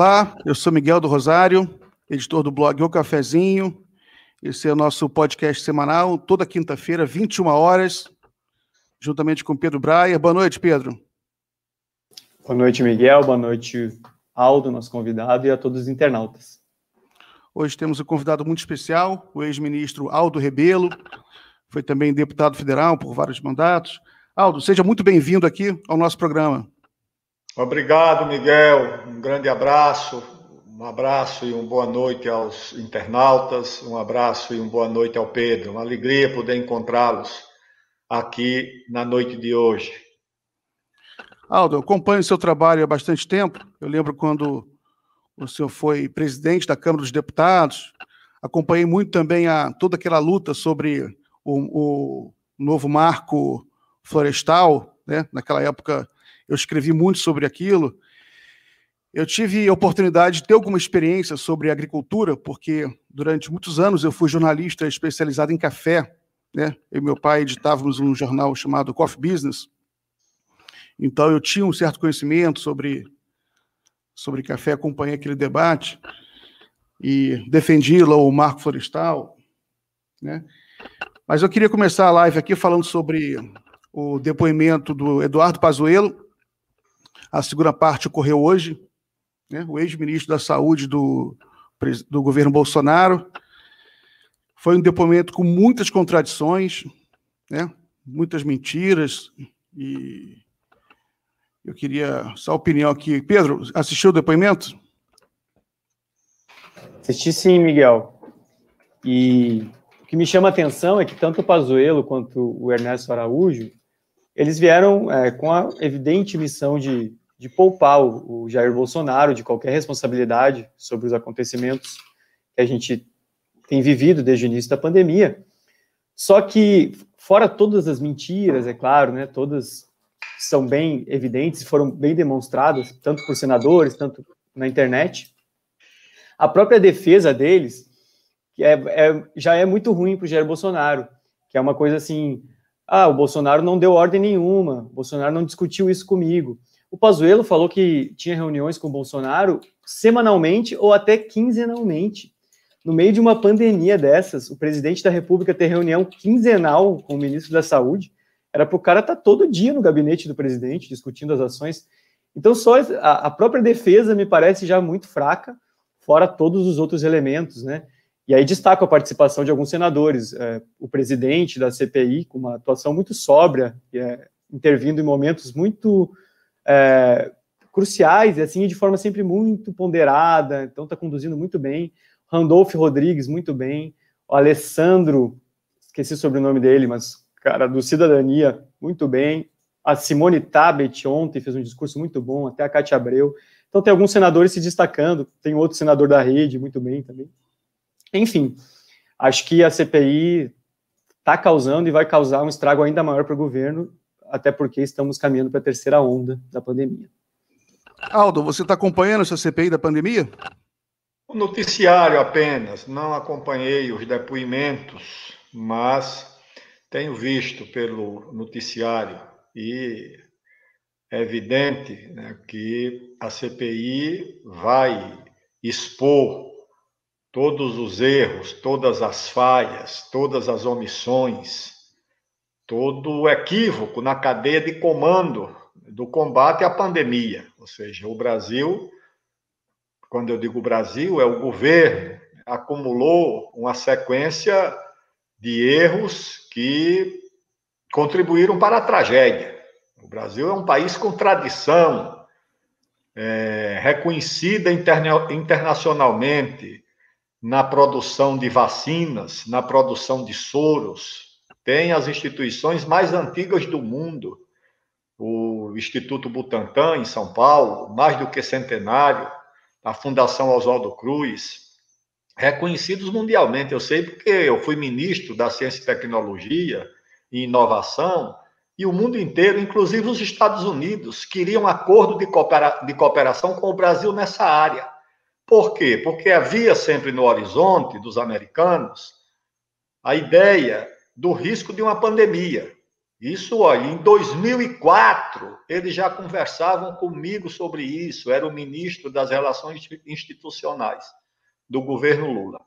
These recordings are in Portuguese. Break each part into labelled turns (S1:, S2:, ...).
S1: Olá, eu sou Miguel do Rosário, editor do blog O Cafezinho. Esse é o nosso podcast semanal, toda quinta-feira, 21 horas, juntamente com Pedro Braia. Boa noite, Pedro.
S2: Boa noite, Miguel. Boa noite, Aldo, nosso convidado, e a todos os internautas.
S1: Hoje temos um convidado muito especial, o ex-ministro Aldo Rebelo, foi também deputado federal por vários mandatos. Aldo, seja muito bem-vindo aqui ao nosso programa.
S3: Obrigado, Miguel. Um grande abraço. Um abraço e uma boa noite aos internautas. Um abraço e uma boa noite ao Pedro. Uma alegria poder encontrá-los aqui na noite de hoje.
S1: Aldo, eu acompanho o seu trabalho há bastante tempo. Eu lembro quando o senhor foi presidente da Câmara dos Deputados. Acompanhei muito também a, toda aquela luta sobre o, o novo marco florestal. Né? Naquela época, eu escrevi muito sobre aquilo. Eu tive a oportunidade de ter alguma experiência sobre agricultura, porque durante muitos anos eu fui jornalista especializado em café. Né? Eu e meu pai editávamos um jornal chamado Coffee Business. Então eu tinha um certo conhecimento sobre, sobre café, acompanhei aquele debate e defendi lá o marco florestal. Né? Mas eu queria começar a live aqui falando sobre o depoimento do Eduardo Pazuello, a segunda parte ocorreu hoje. Né? O ex-ministro da Saúde do, do governo Bolsonaro. Foi um depoimento com muitas contradições, né? muitas mentiras. E eu queria só a opinião aqui. Pedro, assistiu o depoimento?
S2: Assisti sim, Miguel. E o que me chama a atenção é que tanto o Pazuello quanto o Ernesto Araújo, eles vieram é, com a evidente missão de de poupar o, o Jair Bolsonaro de qualquer responsabilidade sobre os acontecimentos que a gente tem vivido desde o início da pandemia. Só que, fora todas as mentiras, é claro, né, todas são bem evidentes foram bem demonstradas, tanto por senadores, tanto na internet, a própria defesa deles é, é já é muito ruim para o Jair Bolsonaro, que é uma coisa assim, ah, o Bolsonaro não deu ordem nenhuma, o Bolsonaro não discutiu isso comigo. O Pazuello falou que tinha reuniões com o Bolsonaro semanalmente ou até quinzenalmente. No meio de uma pandemia dessas, o presidente da República ter reunião quinzenal com o ministro da Saúde, era para o cara estar tá todo dia no gabinete do presidente discutindo as ações. Então, só a, a própria defesa me parece já muito fraca, fora todos os outros elementos, né? E aí destaco a participação de alguns senadores, é, o presidente da CPI, com uma atuação muito sóbria, é, intervindo em momentos muito é, cruciais assim de forma sempre muito ponderada. Então está conduzindo muito bem. Randolph Rodrigues muito bem. O Alessandro, esqueci o sobrenome dele, mas cara do Cidadania muito bem. A Simone Tabet ontem fez um discurso muito bom, até a Cátia Abreu. Então tem alguns senadores se destacando, tem outro senador da rede muito bem também. Enfim, acho que a CPI está causando e vai causar um estrago ainda maior para o governo até porque estamos caminhando para a terceira onda da pandemia.
S1: Aldo, você está acompanhando essa CPI da pandemia?
S3: O noticiário apenas, não acompanhei os depoimentos, mas tenho visto pelo noticiário e é evidente né, que a CPI vai expor todos os erros, todas as falhas, todas as omissões todo equívoco na cadeia de comando do combate à pandemia. Ou seja, o Brasil, quando eu digo Brasil, é o governo, acumulou uma sequência de erros que contribuíram para a tragédia. O Brasil é um país com tradição, é, reconhecida interna internacionalmente na produção de vacinas, na produção de soros, tem as instituições mais antigas do mundo, o Instituto Butantan, em São Paulo, mais do que centenário, a Fundação Oswaldo Cruz, reconhecidos mundialmente. Eu sei porque eu fui ministro da Ciência e Tecnologia e Inovação, e o mundo inteiro, inclusive os Estados Unidos, queriam um acordo de, coopera de cooperação com o Brasil nessa área. Por quê? Porque havia sempre no horizonte dos americanos a ideia do risco de uma pandemia. Isso, olha, em 2004, eles já conversavam comigo sobre isso. Era o ministro das Relações Institucionais do governo Lula.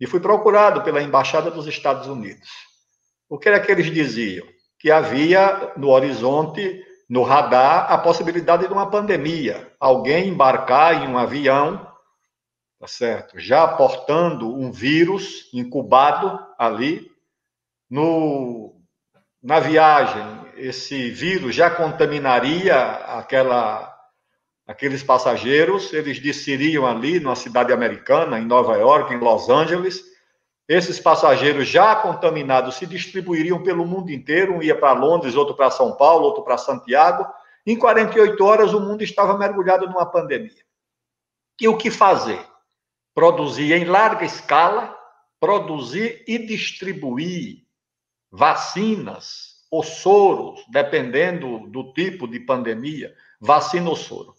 S3: E fui procurado pela Embaixada dos Estados Unidos. O que era que eles diziam? Que havia no horizonte, no radar, a possibilidade de uma pandemia. Alguém embarcar em um avião, tá certo? Já portando um vírus incubado ali no na viagem, esse vírus já contaminaria aquela, aqueles passageiros, eles desceriam ali numa cidade americana, em Nova York, em Los Angeles. Esses passageiros já contaminados se distribuiriam pelo mundo inteiro, um ia para Londres, outro para São Paulo, outro para Santiago. Em 48 horas, o mundo estava mergulhado numa pandemia. E o que fazer? Produzir em larga escala, produzir e distribuir vacinas ou soros, dependendo do tipo de pandemia, vacina ou soro.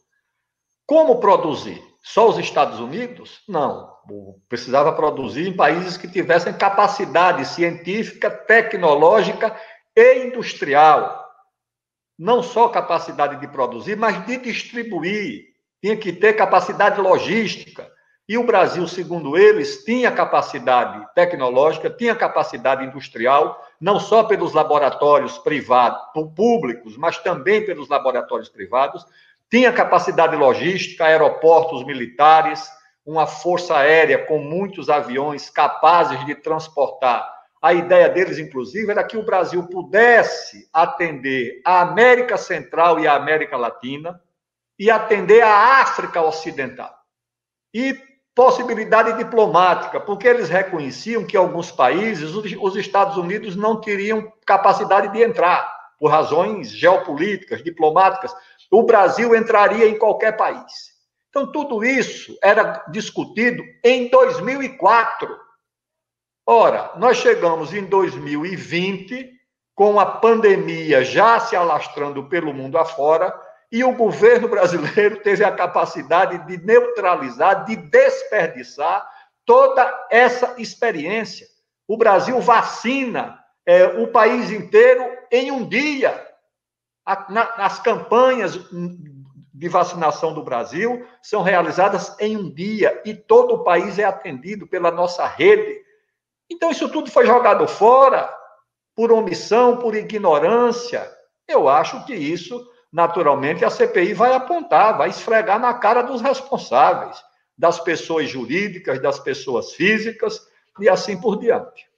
S3: Como produzir? Só os Estados Unidos? Não. Precisava produzir em países que tivessem capacidade científica, tecnológica e industrial. Não só capacidade de produzir, mas de distribuir. Tinha que ter capacidade logística. E o Brasil, segundo eles, tinha capacidade tecnológica, tinha capacidade industrial, não só pelos laboratórios privados, públicos, mas também pelos laboratórios privados, tinha capacidade logística, aeroportos militares, uma força aérea com muitos aviões capazes de transportar. A ideia deles, inclusive, era que o Brasil pudesse atender a América Central e a América Latina e atender a África Ocidental. E possibilidade diplomática, porque eles reconheciam que alguns países, os Estados Unidos não teriam capacidade de entrar, por razões geopolíticas, diplomáticas. O Brasil entraria em qualquer país. Então, tudo isso era discutido em 2004. Ora, nós chegamos em 2020, com a pandemia já se alastrando pelo mundo afora, e o governo brasileiro teve a capacidade de neutralizar, de desperdiçar toda essa experiência. O Brasil vacina é, o país inteiro em um dia. A, na, as campanhas de vacinação do Brasil são realizadas em um dia e todo o país é atendido pela nossa rede. Então, isso tudo foi jogado fora por omissão, por ignorância. Eu acho que isso naturalmente a CPI vai apontar, vai esfregar na cara dos responsáveis, das pessoas jurídicas, das pessoas físicas e assim por diante.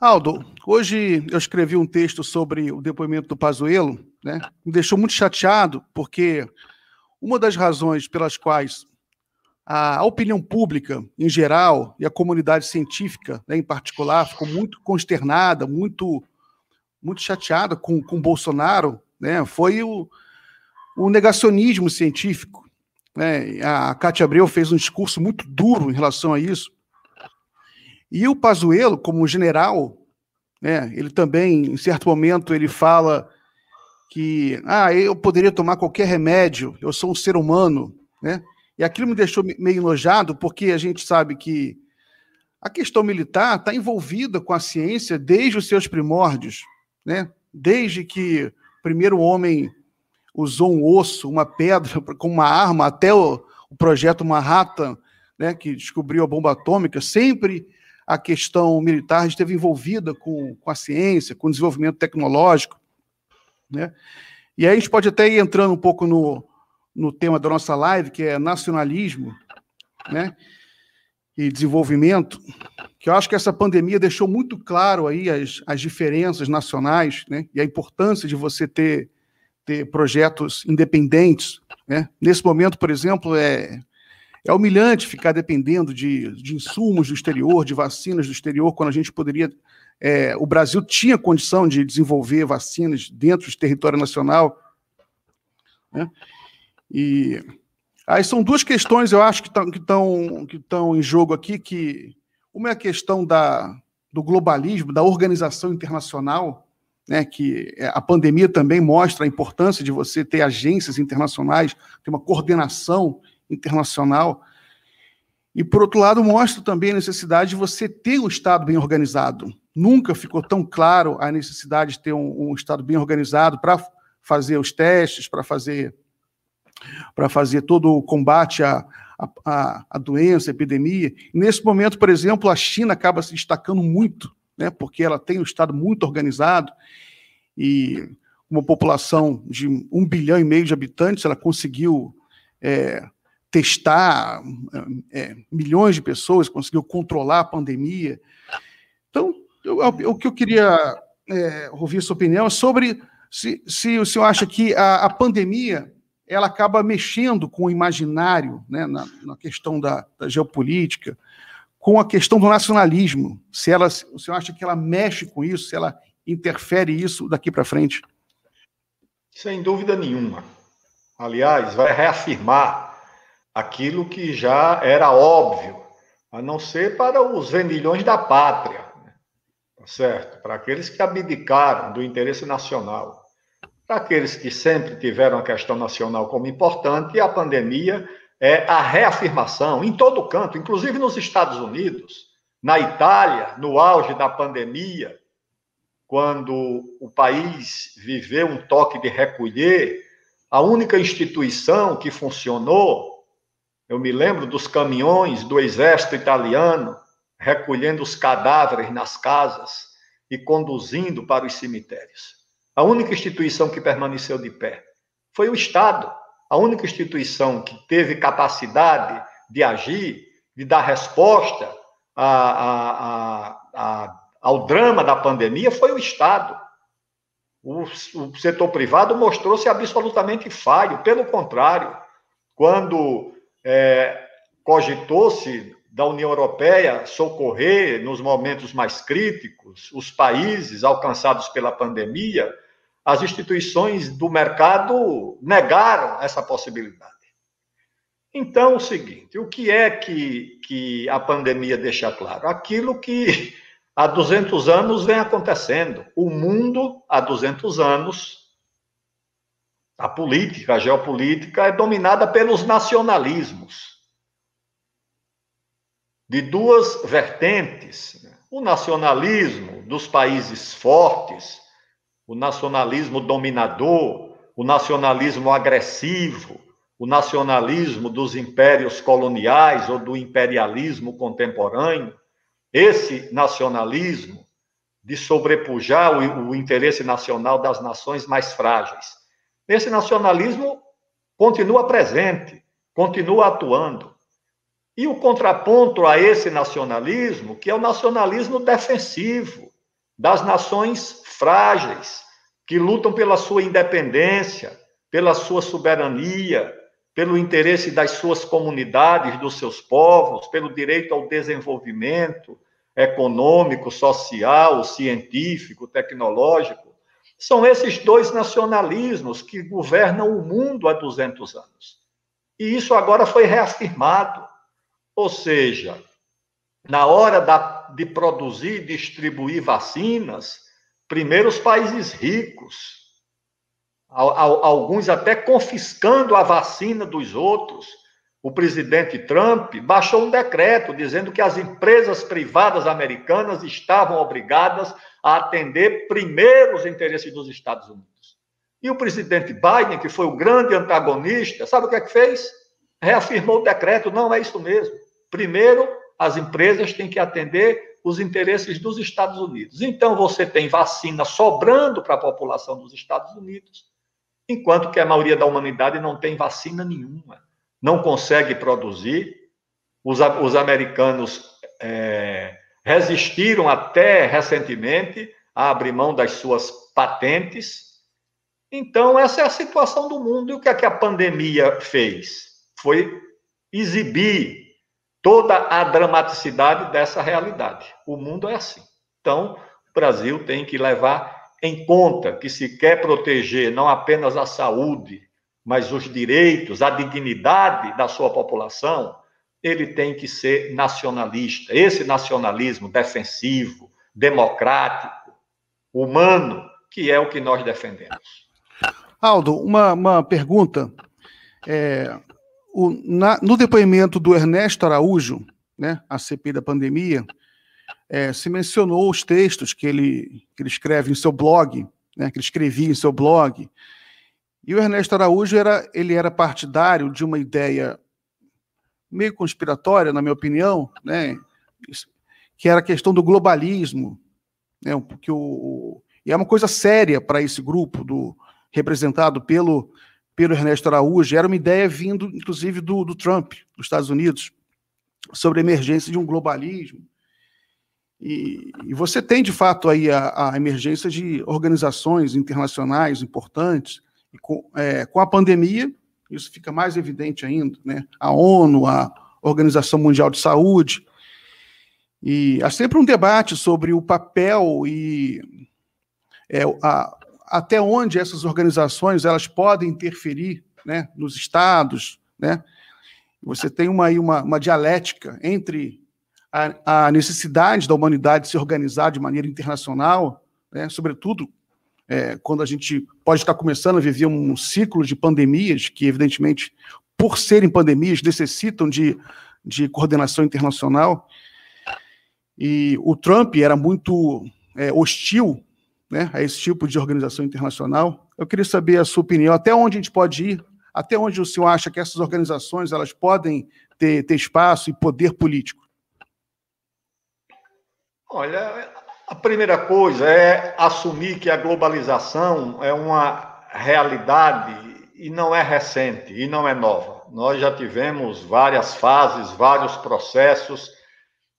S1: Aldo, hoje eu escrevi um texto sobre o depoimento do Pazuello, né? Me deixou muito chateado porque uma das razões pelas quais a opinião pública em geral e a comunidade científica né, em particular ficou muito consternada, muito muito chateada com com Bolsonaro né? Foi o, o negacionismo científico. Né? A Cátia Abreu fez um discurso muito duro em relação a isso. E o Pazuello, como general, né, ele também, em certo momento, ele fala que ah, eu poderia tomar qualquer remédio, eu sou um ser humano, né? E aquilo me deixou meio enojado, porque a gente sabe que a questão militar está envolvida com a ciência desde os seus primórdios, né? Desde que primeiro homem usou um osso, uma pedra, como uma arma, até o, o projeto Manhattan, né, que descobriu a bomba atômica, sempre a questão militar esteve envolvida com, com a ciência, com o desenvolvimento tecnológico. Né? E aí a gente pode até ir entrando um pouco no, no tema da nossa live, que é nacionalismo né? E desenvolvimento, que eu acho que essa pandemia deixou muito claro aí as, as diferenças nacionais, né, e a importância de você ter, ter projetos independentes, né. Nesse momento, por exemplo, é, é humilhante ficar dependendo de, de insumos do exterior, de vacinas do exterior, quando a gente poderia... É, o Brasil tinha condição de desenvolver vacinas dentro do território nacional, né, e... Aí são duas questões, eu acho, que estão que que em jogo aqui, que uma é a questão da, do globalismo, da organização internacional, né, que é, a pandemia também mostra a importância de você ter agências internacionais, ter uma coordenação internacional. E, por outro lado, mostra também a necessidade de você ter um Estado bem organizado. nunca ficou tão claro a necessidade de ter um, um Estado bem organizado para fazer os testes, para fazer para fazer todo o combate à, à, à doença, à epidemia. Nesse momento, por exemplo, a China acaba se destacando muito, né, porque ela tem um Estado muito organizado e uma população de um bilhão e meio de habitantes, ela conseguiu é, testar é, milhões de pessoas, conseguiu controlar a pandemia. Então, eu, o que eu queria é, ouvir a sua opinião é sobre se, se o senhor acha que a, a pandemia ela acaba mexendo com o imaginário, né, na, na questão da, da, geopolítica, com a questão do nacionalismo. Se ela, o senhor acha que ela mexe com isso, se ela interfere isso daqui para frente?
S3: Sem dúvida nenhuma. Aliás, vai reafirmar aquilo que já era óbvio, a não ser para os vendilhões da pátria, né? tá certo? Para aqueles que abdicaram do interesse nacional. Para aqueles que sempre tiveram a questão nacional como importante, a pandemia é a reafirmação em todo canto, inclusive nos Estados Unidos, na Itália, no auge da pandemia, quando o país viveu um toque de recolher, a única instituição que funcionou, eu me lembro dos caminhões do exército italiano recolhendo os cadáveres nas casas e conduzindo para os cemitérios. A única instituição que permaneceu de pé foi o Estado. A única instituição que teve capacidade de agir, de dar resposta a, a, a, ao drama da pandemia foi o Estado. O, o setor privado mostrou-se absolutamente falho. Pelo contrário, quando é, cogitou-se da União Europeia socorrer nos momentos mais críticos os países alcançados pela pandemia, as instituições do mercado negaram essa possibilidade. Então, o seguinte: o que é que, que a pandemia deixa claro? Aquilo que há 200 anos vem acontecendo. O mundo, há 200 anos, a política, a geopolítica é dominada pelos nacionalismos. De duas vertentes: o nacionalismo dos países fortes o nacionalismo dominador, o nacionalismo agressivo, o nacionalismo dos impérios coloniais ou do imperialismo contemporâneo, esse nacionalismo de sobrepujar o, o, interesse nacional das nações mais frágeis. Esse nacionalismo continua presente, continua atuando. E o contraponto a esse nacionalismo, que é o nacionalismo defensivo das nações frágeis, que lutam pela sua independência, pela sua soberania, pelo interesse das suas comunidades, dos seus povos, pelo direito ao desenvolvimento econômico, social, científico, tecnológico. São esses dois nacionalismos que governam o mundo há 200 anos. E isso agora foi reafirmado. Ou seja, na hora da, de produzir e distribuir vacinas, Primeiro, os países ricos, alguns até confiscando a vacina dos outros. O presidente Trump baixou um decreto dizendo que as empresas privadas americanas estavam obrigadas a atender primeiro os interesses dos Estados Unidos. E o presidente Biden, que foi o grande antagonista, sabe o que é que fez? Reafirmou o decreto, não é isso mesmo. Primeiro, as empresas têm que atender os interesses dos Estados Unidos. Então, você tem vacina sobrando para a população dos Estados Unidos, enquanto que a maioria da humanidade não tem vacina nenhuma, não consegue produzir. Os, os americanos é, resistiram até recentemente a abrir mão das suas patentes. Então, essa é a situação do mundo. E o que, é que a pandemia fez? Foi exibir toda a dramaticidade dessa realidade. O mundo é assim. Então, o Brasil tem que levar em conta que se quer proteger não apenas a saúde, mas os direitos, a dignidade da sua população, ele tem que ser nacionalista. Esse nacionalismo defensivo, democrático, humano, que é o que nós defendemos.
S1: Aldo, uma, uma pergunta. É, o, na, no depoimento do Ernesto Araújo, né, a CPI da pandemia, é, se mencionou os textos que ele, que ele escreve em seu blog, né, que ele escrevia em seu blog. E o Ernesto Araújo era, ele era partidário de uma ideia meio conspiratória, na minha opinião, né, que era a questão do globalismo, né, porque o, e é uma coisa séria para esse grupo do representado pelo pelo Ernesto Araújo, era uma ideia vindo, inclusive, do, do Trump, dos Estados Unidos, sobre a emergência de um globalismo. E, e você tem, de fato, aí a, a, emergência de organizações internacionais importantes, e com, é, com a pandemia, isso fica mais evidente ainda, né? A ONU, a Organização Mundial de Saúde, e há sempre um debate sobre o papel e é, a, até onde essas organizações elas podem interferir né, nos estados. Né? Você tem uma, uma, uma dialética entre a, a, necessidade da humanidade se organizar de maneira internacional, né, sobretudo é, quando a gente pode estar começando a viver um ciclo de pandemias, que, evidentemente, por serem pandemias, necessitam de, de coordenação internacional. E o Trump era muito é, hostil né, a esse tipo de organização internacional. Eu queria saber a sua opinião, até onde a gente pode ir, até onde o senhor acha que essas organizações elas podem ter, ter espaço e poder político?
S3: Olha, a primeira coisa é assumir que a globalização é uma realidade e não é recente e não é nova. Nós já tivemos várias fases, vários processos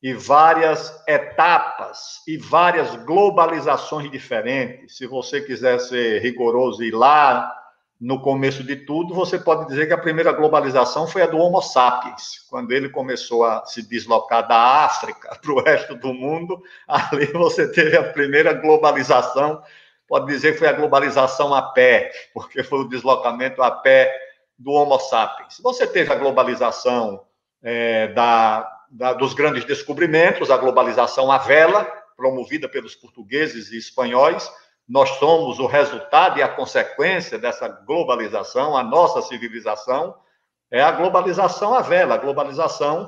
S3: e várias etapas e várias globalizações diferentes. Se você quiser ser rigoroso e lá no começo de tudo, você pode dizer que a primeira globalização foi a do Homo sapiens, quando ele começou a se deslocar da África para o resto do mundo. Ali você teve a primeira globalização. Pode dizer que foi a globalização a pé, porque foi o deslocamento a pé do Homo sapiens. Você teve a globalização é, da da, dos grandes descobrimentos, a globalização à vela, promovida pelos portugueses e espanhóis. Nós somos o resultado e a consequência dessa globalização, a nossa civilização é a globalização à vela, a globalização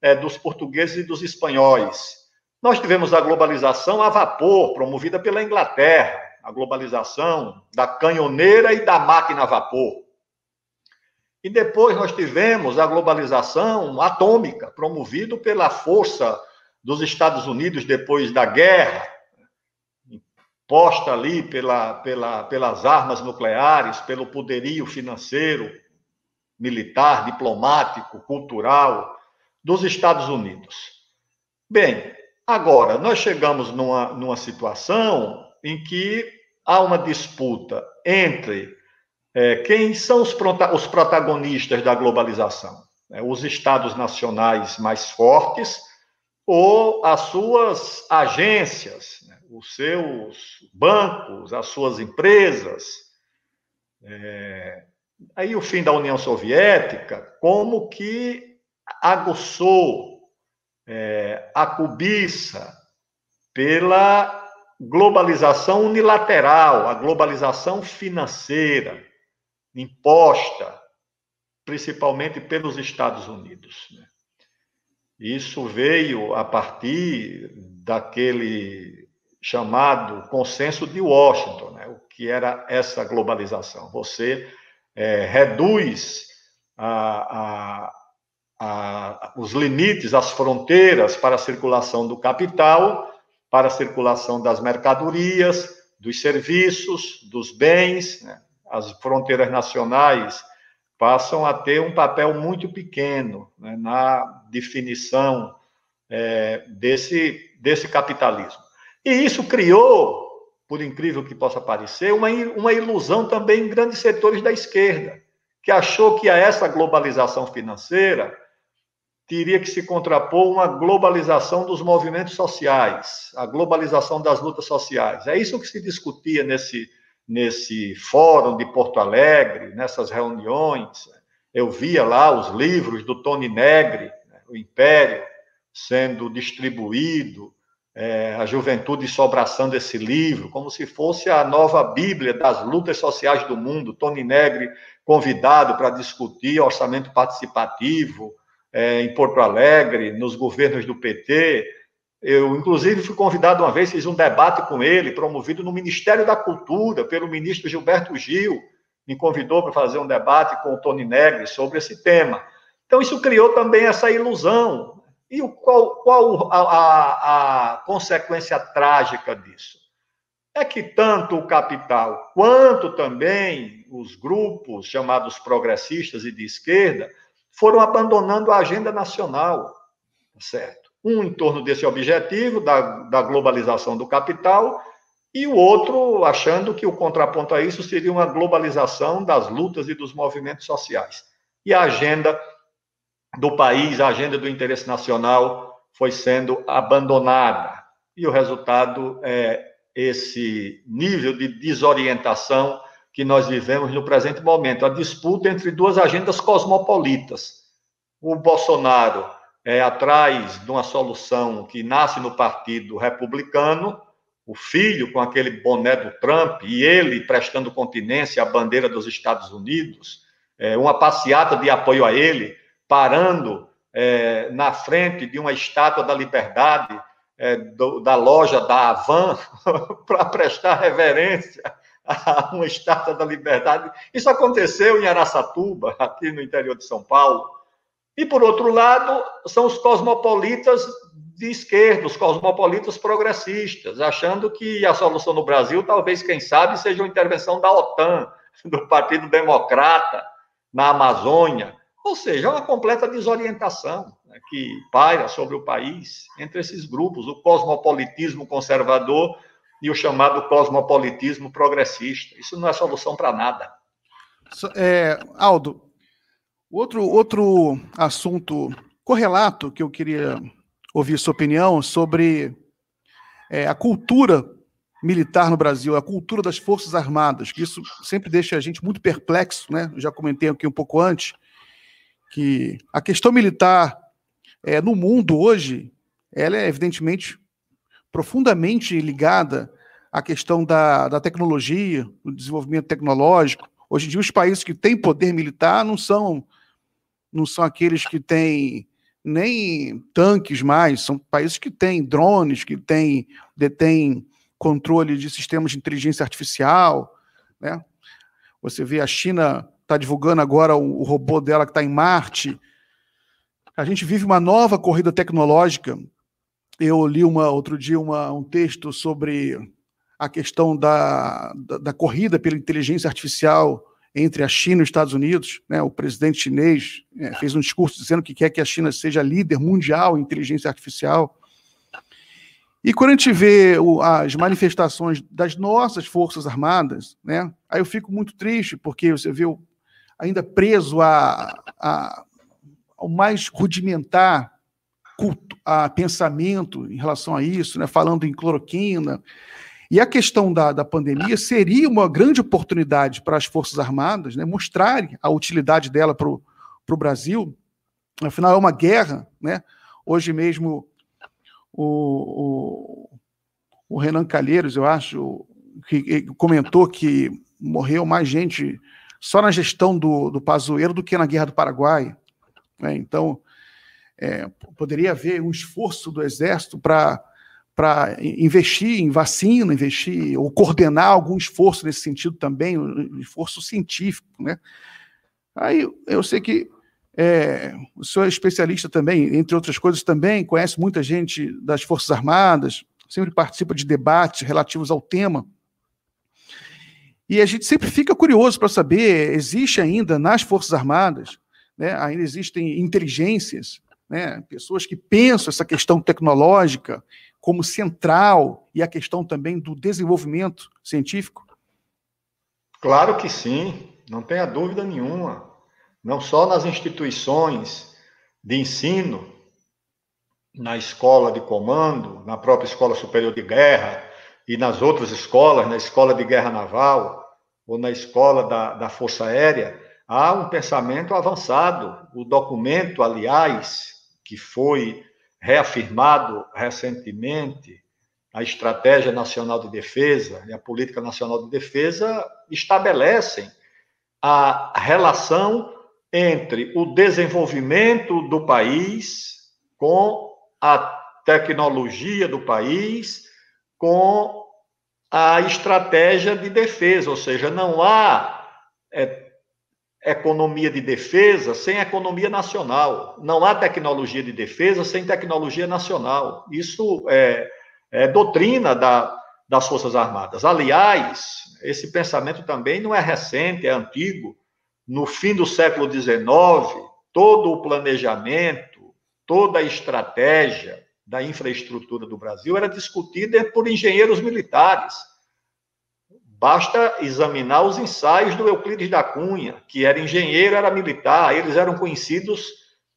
S3: é, dos portugueses e dos espanhóis. Nós tivemos a globalização a vapor, promovida pela Inglaterra, a globalização da canhoneira e da máquina a vapor. E depois nós tivemos a globalização atômica, promovido pela força dos Estados Unidos depois da guerra, posta ali pela, pela, pelas armas nucleares, pelo poderio financeiro, militar, diplomático, cultural dos Estados Unidos. Bem, agora, nós chegamos numa, numa situação em que há uma disputa entre é, quem são os, os, protagonistas da globalização? É, os estados nacionais mais fortes ou as suas agências, né? os seus bancos, as suas empresas. É, aí o fim da União Soviética, como que aguçou é, a cobiça pela globalização unilateral, a globalização financeira imposta principalmente pelos Estados Unidos. Né? Isso veio a partir daquele chamado consenso de Washington, né? o que era essa globalização. Você é, reduz a, a, a, os limites, as fronteiras para a circulação do capital, para a circulação das mercadorias, dos serviços, dos bens, né? As fronteiras nacionais passam a ter um papel muito pequeno né, na definição é, desse, desse capitalismo. E isso criou, por incrível que possa parecer, uma, uma ilusão também em grandes setores da esquerda, que achou que a essa globalização financeira teria que se contrapor uma globalização dos movimentos sociais, a globalização das lutas sociais. É isso que se discutia nesse nesse fórum de Porto Alegre, nessas reuniões, eu via lá os livros do Tony Negri, né, o Império, sendo distribuído, é, a juventude sobraçando esse livro, como se fosse a nova Bíblia das lutas sociais do mundo. Tony Negri convidado para discutir orçamento participativo é, em Porto Alegre, nos governos do PT. Eu, inclusive, fui convidado uma vez, fiz um debate com ele, promovido no Ministério da Cultura, pelo ministro Gilberto Gil, me convidou para fazer um debate com o Tony Negri sobre esse tema. Então, isso criou também essa ilusão. E o, qual, qual a, a, a consequência trágica disso? É que tanto o capital quanto também os grupos chamados progressistas e de esquerda foram abandonando a agenda nacional, tá certo? Um em torno desse objetivo da, da globalização do capital e o outro achando que o contraponto a isso seria uma globalização das lutas e dos movimentos sociais. E a agenda do país, a agenda do interesse nacional foi sendo abandonada. E o resultado é esse nível de desorientação que nós vivemos no presente momento, a disputa entre duas agendas cosmopolitas. O Bolsonaro é atrás de uma solução que nasce no Partido Republicano, o filho com aquele boné do Trump e ele prestando continência à bandeira dos Estados Unidos, é, uma passeata de apoio a ele, parando é, na frente de uma estátua da liberdade é, do, da loja da Avan para prestar reverência a uma estátua da liberdade. Isso aconteceu em Araçatuba, aqui no interior de São Paulo. E, por outro lado, são os cosmopolitas de esquerda, os cosmopolitas progressistas, achando que a solução no Brasil, talvez, quem sabe, seja uma intervenção da OTAN, do Partido Democrata, na Amazônia. Ou seja, uma completa desorientação né, que paira sobre o país entre esses grupos, o cosmopolitismo conservador e o chamado cosmopolitismo progressista. Isso não é solução para nada.
S1: É, Aldo, outro, outro assunto correlato que eu queria ouvir sua opinião sobre é, a cultura militar no Brasil, a cultura das Forças Armadas, que isso sempre deixa a gente muito perplexo, né? Eu já comentei aqui um pouco antes, que a questão militar é, no mundo hoje, ela é evidentemente profundamente ligada à questão da, da tecnologia, do desenvolvimento tecnológico. Hoje em dia, os países que têm poder militar não são, não são aqueles que têm nem tanques mais, são países que têm drones, que têm, detêm controle de sistemas de inteligência artificial. Né? Você vê a China está divulgando agora o, robô dela que está em Marte. A gente vive uma nova corrida tecnológica eu li uma, outro dia uma, um texto sobre a questão da, da, da, corrida pela inteligência artificial entre a China e os Estados Unidos. Né? O presidente chinês é, fez um discurso dizendo que quer que a China seja líder mundial em inteligência artificial. E quando a gente vê o, as manifestações das nossas Forças Armadas, né, aí eu fico muito triste, porque você vê o, ainda preso a, a, ao mais rudimentar culto, a pensamento em relação a isso, né, falando em cloroquina. E a questão da, da pandemia seria uma grande oportunidade para as Forças Armadas né, mostrarem a utilidade dela para o Brasil. Afinal, é uma guerra. Né? Hoje mesmo, o, o, o Renan Calheiros, eu acho, que, comentou que morreu mais gente só na gestão do, do Pazuello do que na Guerra do Paraguai. Né? Então, é, poderia haver um esforço do Exército para para investir em vacina, investir ou coordenar algum esforço nesse sentido também, um esforço científico, né? Aí eu sei que é, o senhor é especialista também, entre outras coisas também, conhece muita gente das Forças Armadas, sempre participa de debates relativos ao tema. E a gente sempre fica curioso para saber, existe ainda nas Forças Armadas, né, ainda existem inteligências né, pessoas que pensam essa questão tecnológica como central e a questão também do desenvolvimento científico?
S3: Claro que sim, não tenha dúvida nenhuma. Não só nas instituições de ensino, na escola de comando, na própria Escola Superior de Guerra e nas outras escolas, na Escola de Guerra Naval ou na Escola da, da Força Aérea, há um pensamento avançado. O documento, aliás, que foi reafirmado recentemente, a Estratégia Nacional de Defesa e a Política Nacional de Defesa estabelecem a relação entre o desenvolvimento do país com a tecnologia do país com a estratégia de defesa, ou seja, não há é, economia de defesa sem economia nacional, não há tecnologia de defesa sem tecnologia nacional. Isso é, é doutrina da, das Forças Armadas. Aliás, esse pensamento também não é recente, é antigo. No fim do século XIX, todo o planejamento, toda a estratégia da infraestrutura do Brasil era discutida por engenheiros militares. Basta examinar os ensaios do Euclides da Cunha, que era engenheiro, era militar, eles eram conhecidos,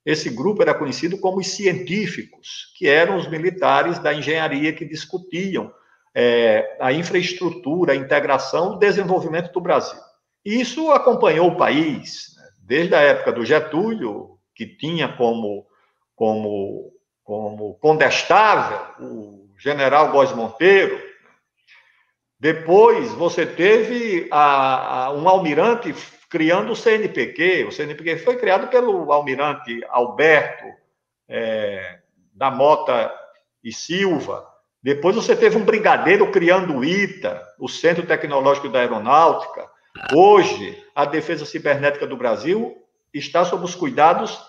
S3: esse grupo era conhecido como os científicos, que eram os militares da engenharia que discutiam é, a infraestrutura, a integração, o desenvolvimento do Brasil. Isso acompanhou o país, né? desde a época do Getúlio, que tinha como, como, como condestável o general Góes Monteiro. Depois você teve a, a, um almirante criando o CNPq. O CNPq foi criado pelo almirante Alberto é, da Mota e Silva, depois você teve um brigadeiro criando o ITA, o Centro Tecnológico da Aeronáutica. Hoje, a defesa cibernética do Brasil está sob os cuidados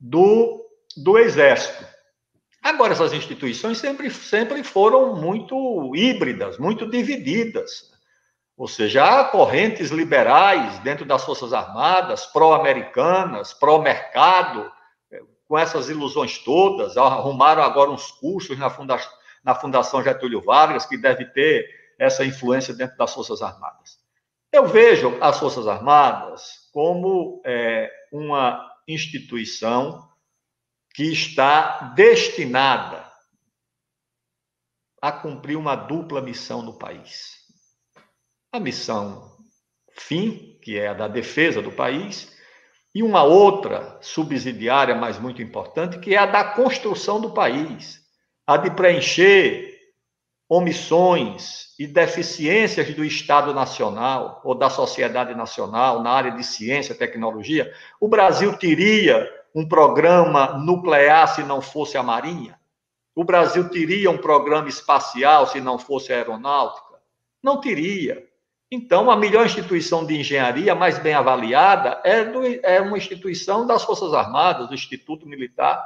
S3: do, do Exército. Agora, essas instituições sempre, sempre foram muito híbridas, muito divididas. Ou seja, há correntes liberais dentro das Forças Armadas, pró-americanas, pró-mercado, com essas ilusões todas, arrumaram agora uns cursos na Fundação na Fundação Getúlio Vargas, que deve ter essa influência dentro das Forças Armadas. Eu vejo as Forças Armadas como é, uma instituição que está destinada a cumprir uma dupla missão no país. A missão fim, que é a da defesa do país, e uma outra subsidiária, mas muito importante, que é a da construção do país, a de preencher omissões e deficiências do Estado Nacional ou da sociedade nacional na área de ciência e tecnologia, o Brasil teria um programa nuclear se não fosse a Marinha? O Brasil teria um programa espacial se não fosse a aeronáutica? Não teria. Então, a melhor instituição de engenharia, mais bem avaliada, é, do, é uma instituição das Forças Armadas, do Instituto Militar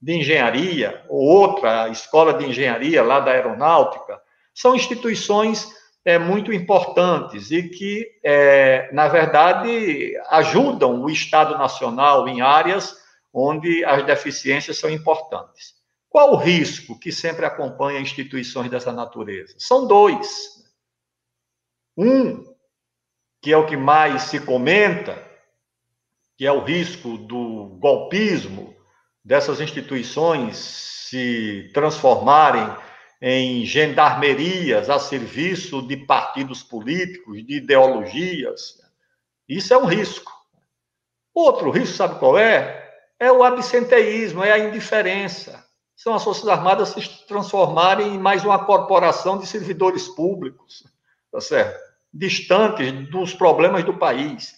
S3: de engenharia, ou outra escola de engenharia lá da aeronáutica, são instituições é, muito importantes e que, é, na verdade, ajudam o Estado Nacional em áreas onde as deficiências são importantes. Qual o risco que sempre acompanha instituições dessa natureza? São dois. Um, que é o que mais se comenta, que é o risco do golpismo, dessas instituições se transformarem em gendarmerias a serviço de partidos políticos, de ideologias. Isso é um risco. Outro risco, sabe qual é? É o absenteísmo, é a indiferença. São as Forças Armadas se transformarem em mais uma corporação de servidores públicos, tá certo? Distantes dos problemas do país.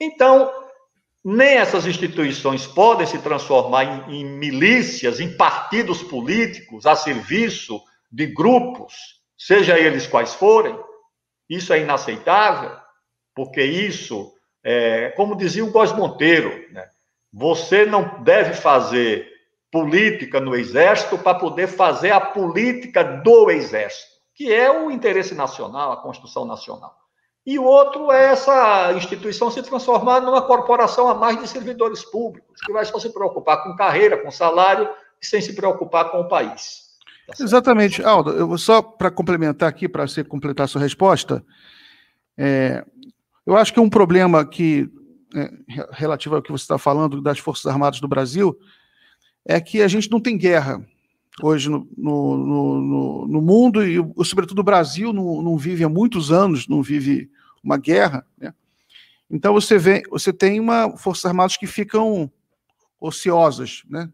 S3: Então, nem essas instituições podem se transformar em, em, milícias, em partidos políticos a serviço de grupos, seja eles quais forem. Isso é inaceitável, porque isso, é, como dizia o Góes Monteiro, né, você não deve fazer política no Exército para poder fazer a política do Exército, que é o interesse nacional, a Constituição Nacional e o outro é essa instituição se transformar numa corporação a mais de servidores públicos, que vai só se preocupar com carreira, com salário, sem se preocupar com o país.
S1: Tá Exatamente. Aldo, eu vou só para complementar aqui, para você completar a sua resposta, é, eu acho que um problema que, é, relativo ao que você está falando das Forças Armadas do Brasil, é que a gente não tem guerra hoje no, no, no, no mundo e, sobretudo, o Brasil não, não, vive há muitos anos, não vive uma guerra, né? Então você vê, você tem uma forças armadas que ficam ociosas, né?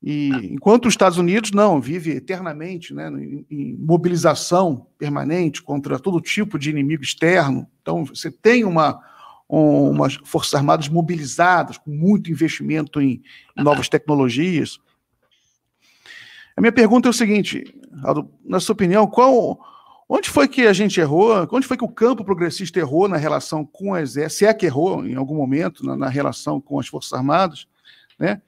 S1: E enquanto os Estados Unidos não vive eternamente, né, em, em mobilização permanente contra todo tipo de inimigo externo. Então você tem uma um, umas forças armadas mobilizadas com muito investimento em, novas tecnologias. A minha pergunta é o seguinte, Aldo, na sua opinião, qual, onde foi que a gente errou? Onde foi que o campo progressista errou na relação com o Exército? Se é que errou em algum momento na, na relação com as Forças Armadas, né?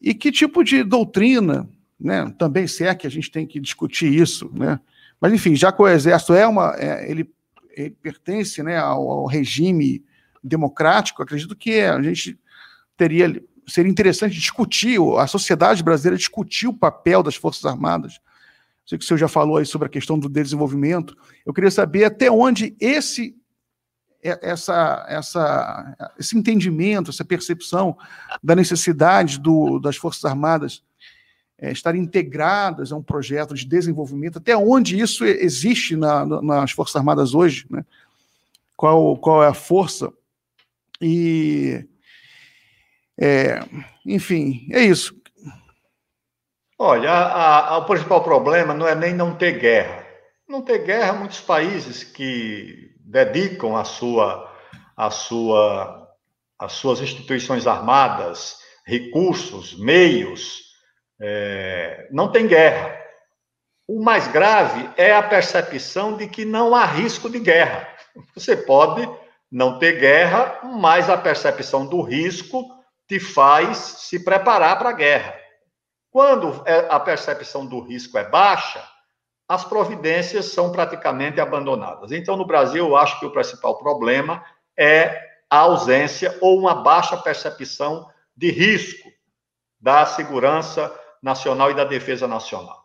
S1: E que tipo de doutrina, né? Também se é que a gente tem que discutir isso, né? Mas enfim, já que o Exército é uma, é, ele, ele, pertence, né, ao, ao regime democrático, acredito que a gente teria seria interessante discutir, a sociedade brasileira discutir o papel das Forças Armadas. Sei que o senhor já falou aí sobre a questão do desenvolvimento. Eu queria saber até onde esse é, essa, essa, esse entendimento, essa percepção da necessidade do, das Forças Armadas é, estarem integradas a um projeto de desenvolvimento, até onde isso existe na, nas Forças Armadas hoje, né? qual, qual é a força. E é, enfim, é isso.
S3: Olha, a, a, o principal problema não é nem não ter guerra. Não ter guerra, muitos países que dedicam a sua, a sua, as suas instituições armadas, recursos, meios, é, não tem guerra. O mais grave é a percepção de que não há risco de guerra. Você pode não ter guerra, mas a percepção do risco te faz se preparar para a guerra. Quando é, a percepção do risco é baixa, as providências são praticamente abandonadas. Então, no Brasil, eu acho que o principal problema é a ausência ou uma baixa percepção de risco da segurança nacional e da defesa nacional.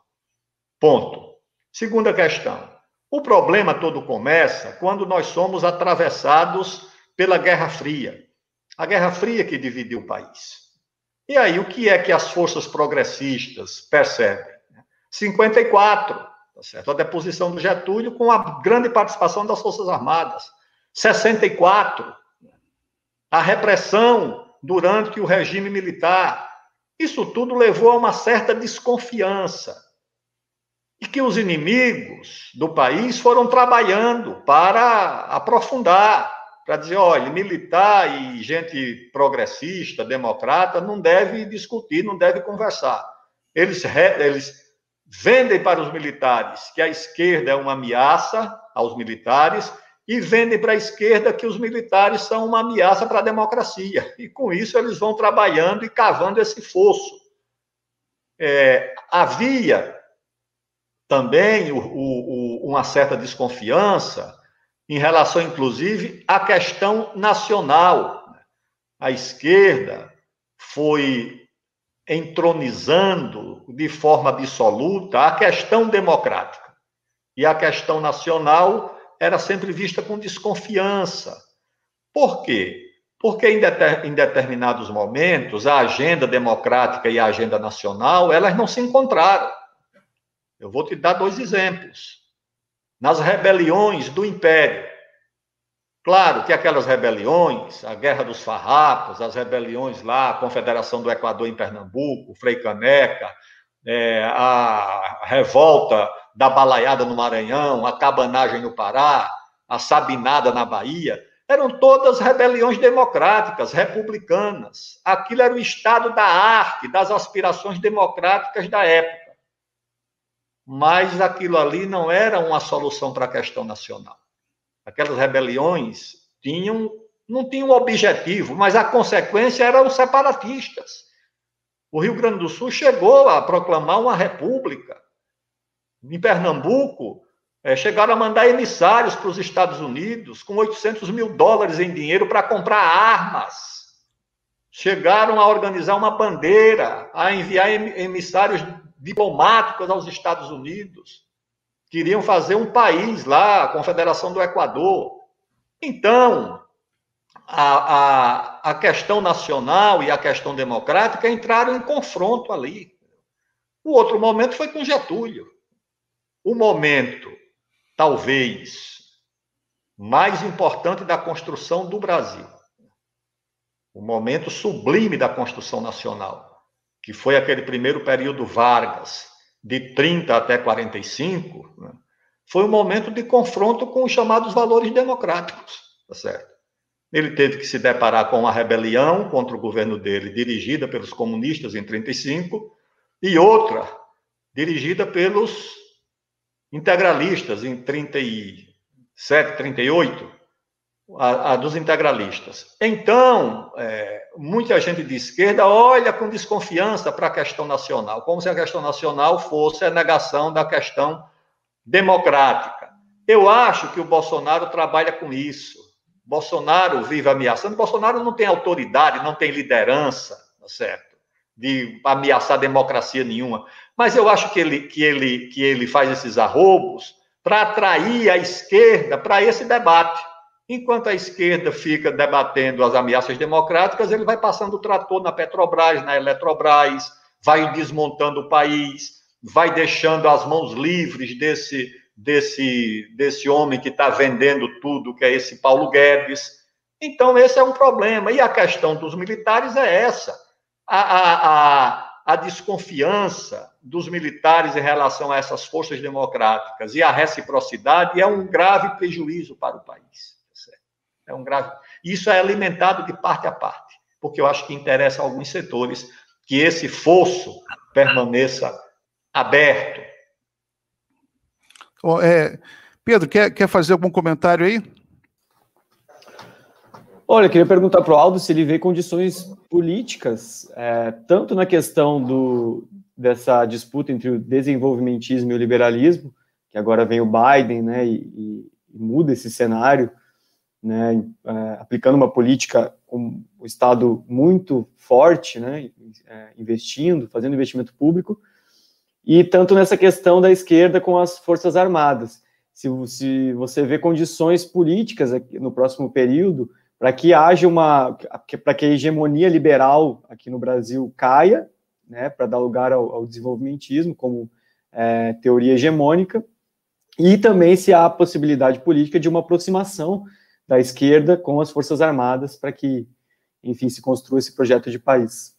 S3: Ponto. Segunda questão. O problema todo começa quando nós somos atravessados pela Guerra Fria. A Guerra Fria que dividiu o país. E aí, o que é que as forças progressistas percebem? 54, tá certo? a deposição do Getúlio com a grande participação das Forças Armadas. 64, a repressão durante o regime militar. Isso tudo levou a uma certa desconfiança. E que os inimigos do país foram trabalhando para aprofundar para dizer, olha, militar e gente progressista, democrata, não deve discutir, não deve conversar. Eles, eles vendem para os militares que a esquerda é uma ameaça aos militares e vendem para a esquerda que os militares são uma ameaça para a democracia. E com isso eles vão trabalhando e cavando esse fosso. É, havia também o, o, uma certa desconfiança em relação, inclusive, à questão nacional. A esquerda foi entronizando de forma absoluta a questão democrática. E a questão nacional era sempre vista com desconfiança. Por quê? Porque em, em determinados momentos a agenda democrática e a agenda nacional elas não se encontraram. Eu vou te dar dois exemplos nas rebeliões do Império. Claro que aquelas rebeliões, a Guerra dos Farrapos, as rebeliões lá, a Confederação do Equador em Pernambuco, Frei Caneca, é, a revolta da Balaiada no Maranhão, a cabanagem no Pará, a Sabinada na Bahia, eram todas rebeliões democráticas, republicanas. Aquilo era o estado da arte, das aspirações democráticas da época mas aquilo ali não era uma solução para a questão nacional. Aquelas rebeliões tinham não tinham objetivo, mas a consequência eram os separatistas. O Rio Grande do Sul chegou a proclamar uma república. Em Pernambuco, é, chegaram a mandar emissários para os Estados Unidos com 800 mil dólares em dinheiro para comprar armas. Chegaram a organizar uma bandeira, a enviar emissários diplomáticos aos Estados Unidos. Queriam fazer um país lá, a Confederação do Equador. Então, a, a, a questão nacional e a questão democrática entraram em confronto ali. O outro momento foi com Getúlio. O momento, talvez, mais importante da construção do Brasil. O momento sublime da construção nacional que foi aquele primeiro período Vargas, de 30 até 45, né, foi um momento de confronto com os chamados valores democráticos, tá certo? Ele teve que se deparar com uma rebelião contra o governo dele, dirigida pelos comunistas em 35, e outra dirigida pelos integralistas em 37, 38, a, a dos integralistas. Então, é, muita gente de esquerda olha com desconfiança para a questão nacional, como se a questão nacional fosse a negação da questão democrática. Eu acho que o Bolsonaro trabalha com isso. Bolsonaro vive ameaçando. Bolsonaro não tem autoridade, não tem liderança, tá certo? De ameaçar democracia nenhuma. Mas eu acho que ele, que ele, que ele faz esses arrobos para atrair a esquerda para esse debate. Enquanto a esquerda fica debatendo as ameaças democráticas, ele vai passando o trator na Petrobras, na Eletrobras, vai desmontando o país, vai deixando as mãos livres desse, desse, desse homem que está vendendo tudo, que é esse Paulo Guedes. Então, esse é um problema. E a questão dos militares é essa. A, a, a, a desconfiança dos militares em relação a essas forças democráticas e a reciprocidade é um grave prejuízo para o país. É um grave. Isso é alimentado de parte a parte, porque eu acho que interessa a alguns setores que esse fosso permaneça aberto.
S1: Oh, é, Pedro, quer, quer fazer algum comentário aí?
S2: Olha, eu queria perguntar para o Aldo se ele vê condições políticas, é, tanto na questão do, dessa disputa entre o desenvolvimentismo e o liberalismo, que agora vem o Biden, né, e, e, muda esse cenário, né, é, aplicando uma política com o Estado muito forte, né, é, investindo, fazendo investimento público, e tanto nessa questão da esquerda com as Forças Armadas. Se, se você vê condições políticas no próximo período para que haja uma, para que a hegemonia liberal aqui no Brasil caia, né, para dar lugar ao, ao desenvolvimentismo como é, teoria hegemônica, e também se há a possibilidade política de uma aproximação da esquerda com as Forças Armadas para que, enfim, se construa esse projeto de país.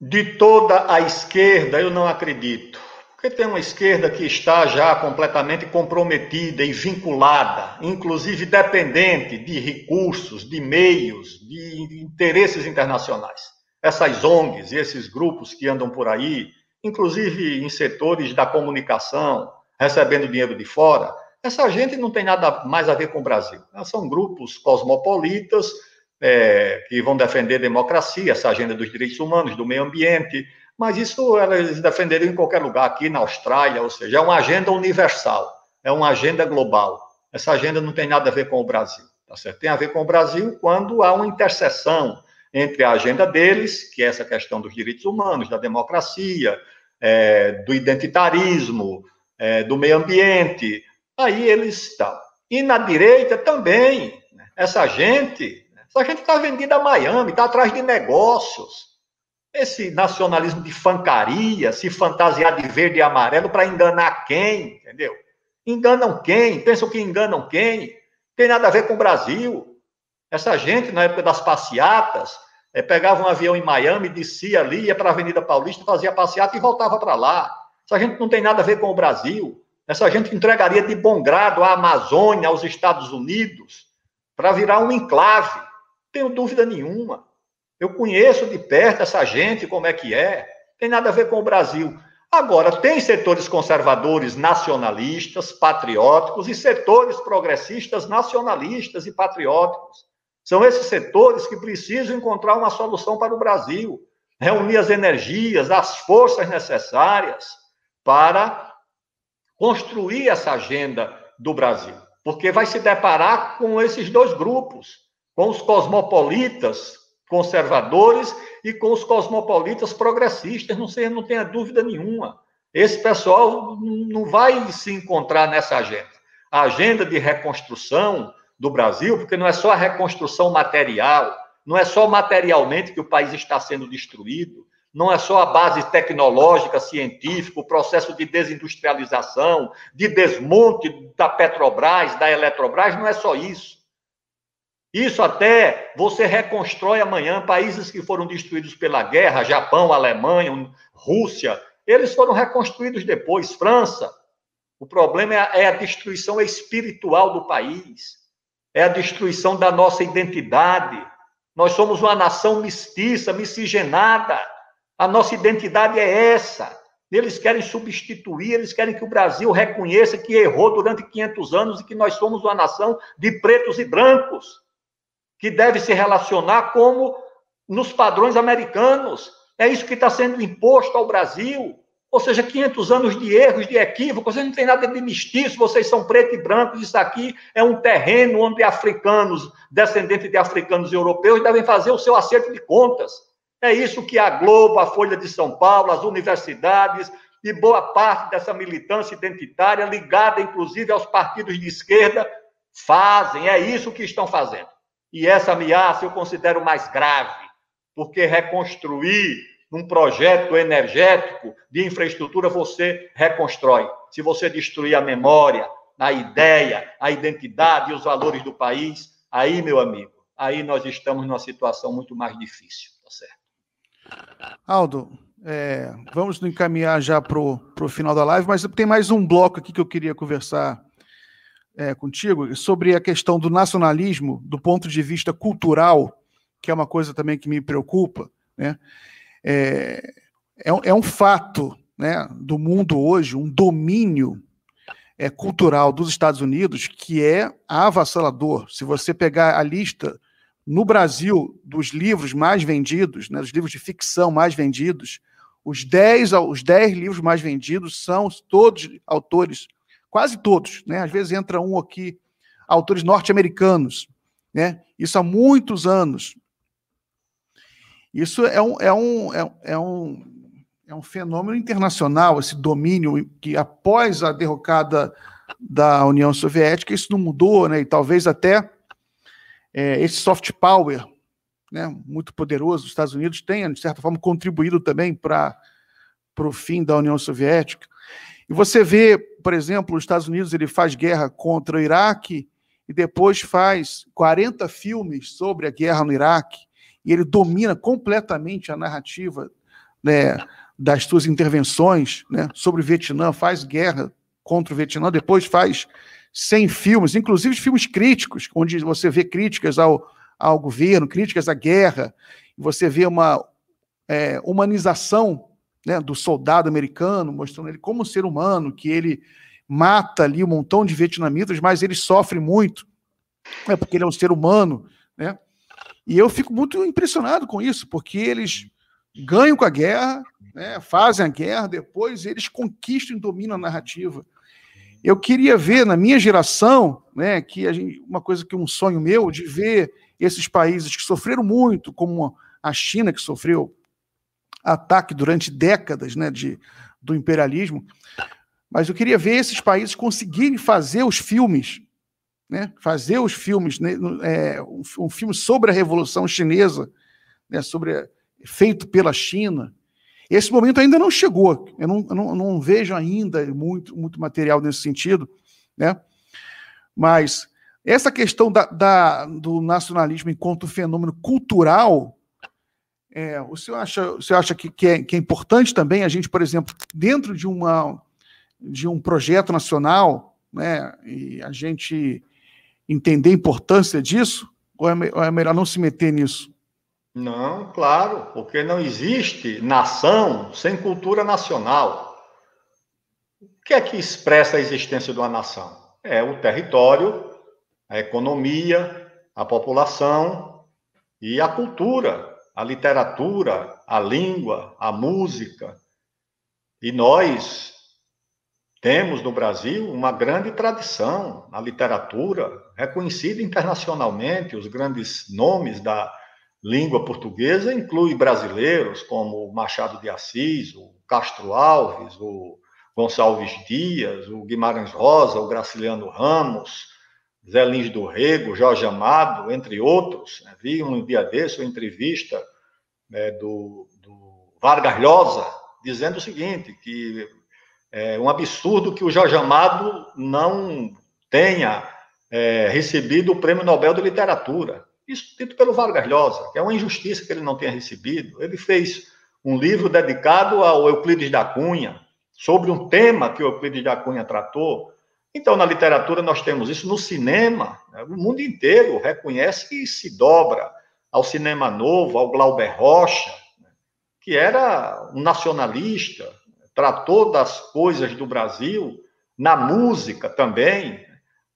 S3: De toda a esquerda, eu não acredito. Porque tem uma esquerda que está já completamente comprometida e vinculada, inclusive dependente de recursos, de meios, de interesses internacionais. Essas ONGs e esses grupos que andam por aí, inclusive em setores da comunicação, recebendo dinheiro de fora, essa gente não tem nada mais a ver com o Brasil. São grupos cosmopolitas é, que vão defender democracia, essa agenda dos direitos humanos, do meio ambiente, mas isso eles defenderiam em qualquer lugar, aqui na Austrália, ou seja, é uma agenda universal, é uma agenda global. Essa agenda não tem nada a ver com o Brasil, tá certo? Tem a ver com o Brasil quando há uma interseção entre a agenda deles, que é essa questão dos direitos humanos, da democracia, é, do identitarismo, é, do meio ambiente, aí eles estão. E na direita também, né? essa gente, essa gente está vendida a Miami, está atrás de negócios. Esse nacionalismo de fancaria, se fantasiar de verde e amarelo para enganar quem, entendeu? Enganam quem? Pensam que enganam quem? Tem nada a ver com o Brasil. Essa gente, na época das passeatas, é, pegava um avião em Miami, descia ali, ia para a Avenida Paulista, fazia passeata e voltava para lá. Essa gente não tem nada a ver com o Brasil. Essa gente entregaria de bom grado a Amazônia, aos Estados Unidos, para virar um enclave. Tenho dúvida nenhuma. Eu conheço de perto essa gente, como é que é. Tem nada a ver com o Brasil. Agora, tem setores conservadores nacionalistas, patrióticos, e setores progressistas nacionalistas e patrióticos. São esses setores que precisam encontrar uma solução para o Brasil, reunir as energias, as forças necessárias para construir essa agenda do Brasil, porque vai se deparar com esses dois grupos, com os cosmopolitas conservadores e com os cosmopolitas progressistas, não, sei, não tenha dúvida nenhuma. Esse pessoal não vai se encontrar nessa agenda. A agenda de reconstrução do Brasil, porque não é só a reconstrução material, não é só materialmente que o país está sendo destruído, não é só a base tecnológica, científica, o processo de desindustrialização, de desmonte da Petrobras, da Eletrobras, não é só isso. Isso até você reconstrói amanhã países que foram destruídos pela guerra, Japão, Alemanha, Rússia, eles foram reconstruídos depois, França. O problema é a, é a destruição espiritual do país, é a destruição da nossa identidade. Nós somos uma nação mestiça, miscigenada. A nossa identidade é essa. Eles querem substituir, eles querem que o Brasil reconheça que errou durante 500 anos e que nós somos uma nação de pretos e brancos, que deve se relacionar como nos padrões americanos. É isso que está sendo imposto ao Brasil. Ou seja, 500 anos de erros, de equívocos, vocês não tem nada de mestiço, vocês são preto e branco, isso aqui é um terreno onde africanos, descendentes de africanos europeus, devem fazer o seu acerto de contas. É isso que a Globo, a Folha de São Paulo, as universidades e boa parte dessa militância identitária, ligada inclusive aos partidos de esquerda, fazem. É isso que estão fazendo. E essa ameaça eu considero mais grave, porque reconstruir num projeto energético de infraestrutura, você reconstrói. Se você destruir a memória, a ideia, a identidade e os valores do país, aí, meu amigo, aí nós estamos numa situação muito mais difícil, tá certo?
S1: Aldo, é, vamos encaminhar já para o final da live, mas tem mais um bloco aqui que eu queria conversar é, contigo sobre a questão do nacionalismo do ponto de vista cultural, que é uma coisa também que me preocupa, né? é, é, é um fato né, do mundo hoje, um domínio é, cultural dos Estados Unidos que é avassalador. Se você pegar a lista no Brasil dos livros mais vendidos, né, dos livros de ficção mais vendidos, os 10, os 10 livros mais vendidos são todos autores, quase todos, né? Às vezes entra um aqui, autores norte-americanos, né? Isso há muitos anos. Isso é um, é um, é, é um, é um fenômeno internacional, esse domínio que, após a derrocada da União Soviética, isso não mudou, né? e talvez até é, esse soft power né, muito poderoso dos Estados Unidos tenha, de certa forma, contribuído também para o fim da União Soviética. E você vê, por exemplo, os Estados Unidos ele faz guerra contra o Iraque e depois faz 40 filmes sobre a guerra no Iraque. E ele domina completamente a narrativa né, das suas intervenções né, sobre o Vietnã, faz guerra contra o Vietnã, depois faz 100 filmes, inclusive filmes críticos, onde você vê críticas ao, ao governo, críticas à guerra, você vê uma é, humanização né, do soldado americano, mostrando ele como ser humano, que ele mata ali um montão de vietnamitas, mas ele sofre muito, é porque ele é um ser humano, né? E eu fico muito impressionado com isso, porque eles ganham com a guerra, né, fazem a guerra, depois eles conquistam e dominam a narrativa. Eu queria ver na minha geração, né, que gente, uma coisa que um sonho meu de ver esses países que sofreram muito, como a China que sofreu ataque durante décadas, né, de, do imperialismo, mas eu queria ver esses países conseguirem fazer os filmes né, fazer os filmes, né, é, um, filme sobre a Revolução Chinesa, né, sobre, feito pela China. Esse momento ainda não chegou. Eu não, eu não, eu não vejo ainda muito, muito material nesse sentido, né? Mas essa questão da, da, do nacionalismo enquanto fenômeno cultural, é, o senhor acha, o senhor acha que, que, é, que é importante também a gente, por exemplo, dentro de, uma, de um projeto nacional, né, e a gente entender a importância disso? Ou é, ou é melhor não se meter nisso?
S3: Não, claro, porque não existe nação sem cultura nacional. O que é que expressa a existência de uma nação? É o território, a economia, a população e a cultura, a literatura, a língua, a música. E nós temos no Brasil uma grande tradição na literatura, reconhecida internacionalmente. Os grandes nomes da língua portuguesa incluem brasileiros como Machado de Assis, o Castro Alves, o Gonçalves Dias, o Guimarães Rosa, o Graciliano Ramos, Zé Lins do Rego, Jorge Amado, entre outros. Né? Vi um dia desse uma entrevista né, do, do Vargas Llosa dizendo o seguinte, que é um absurdo que o Jorge Amado não tenha é, recebido o Prêmio Nobel de Literatura. Isso dito pelo Vargas Llosa, que é uma injustiça que ele não tenha recebido. Ele fez um livro dedicado ao Euclides da Cunha, sobre um tema que o Euclides da Cunha tratou. Então, na literatura, nós temos isso. No cinema, né, o mundo inteiro reconhece e se dobra ao cinema novo, ao Glauber Rocha, né, que era um nacionalista, tratou das coisas do Brasil, na música também.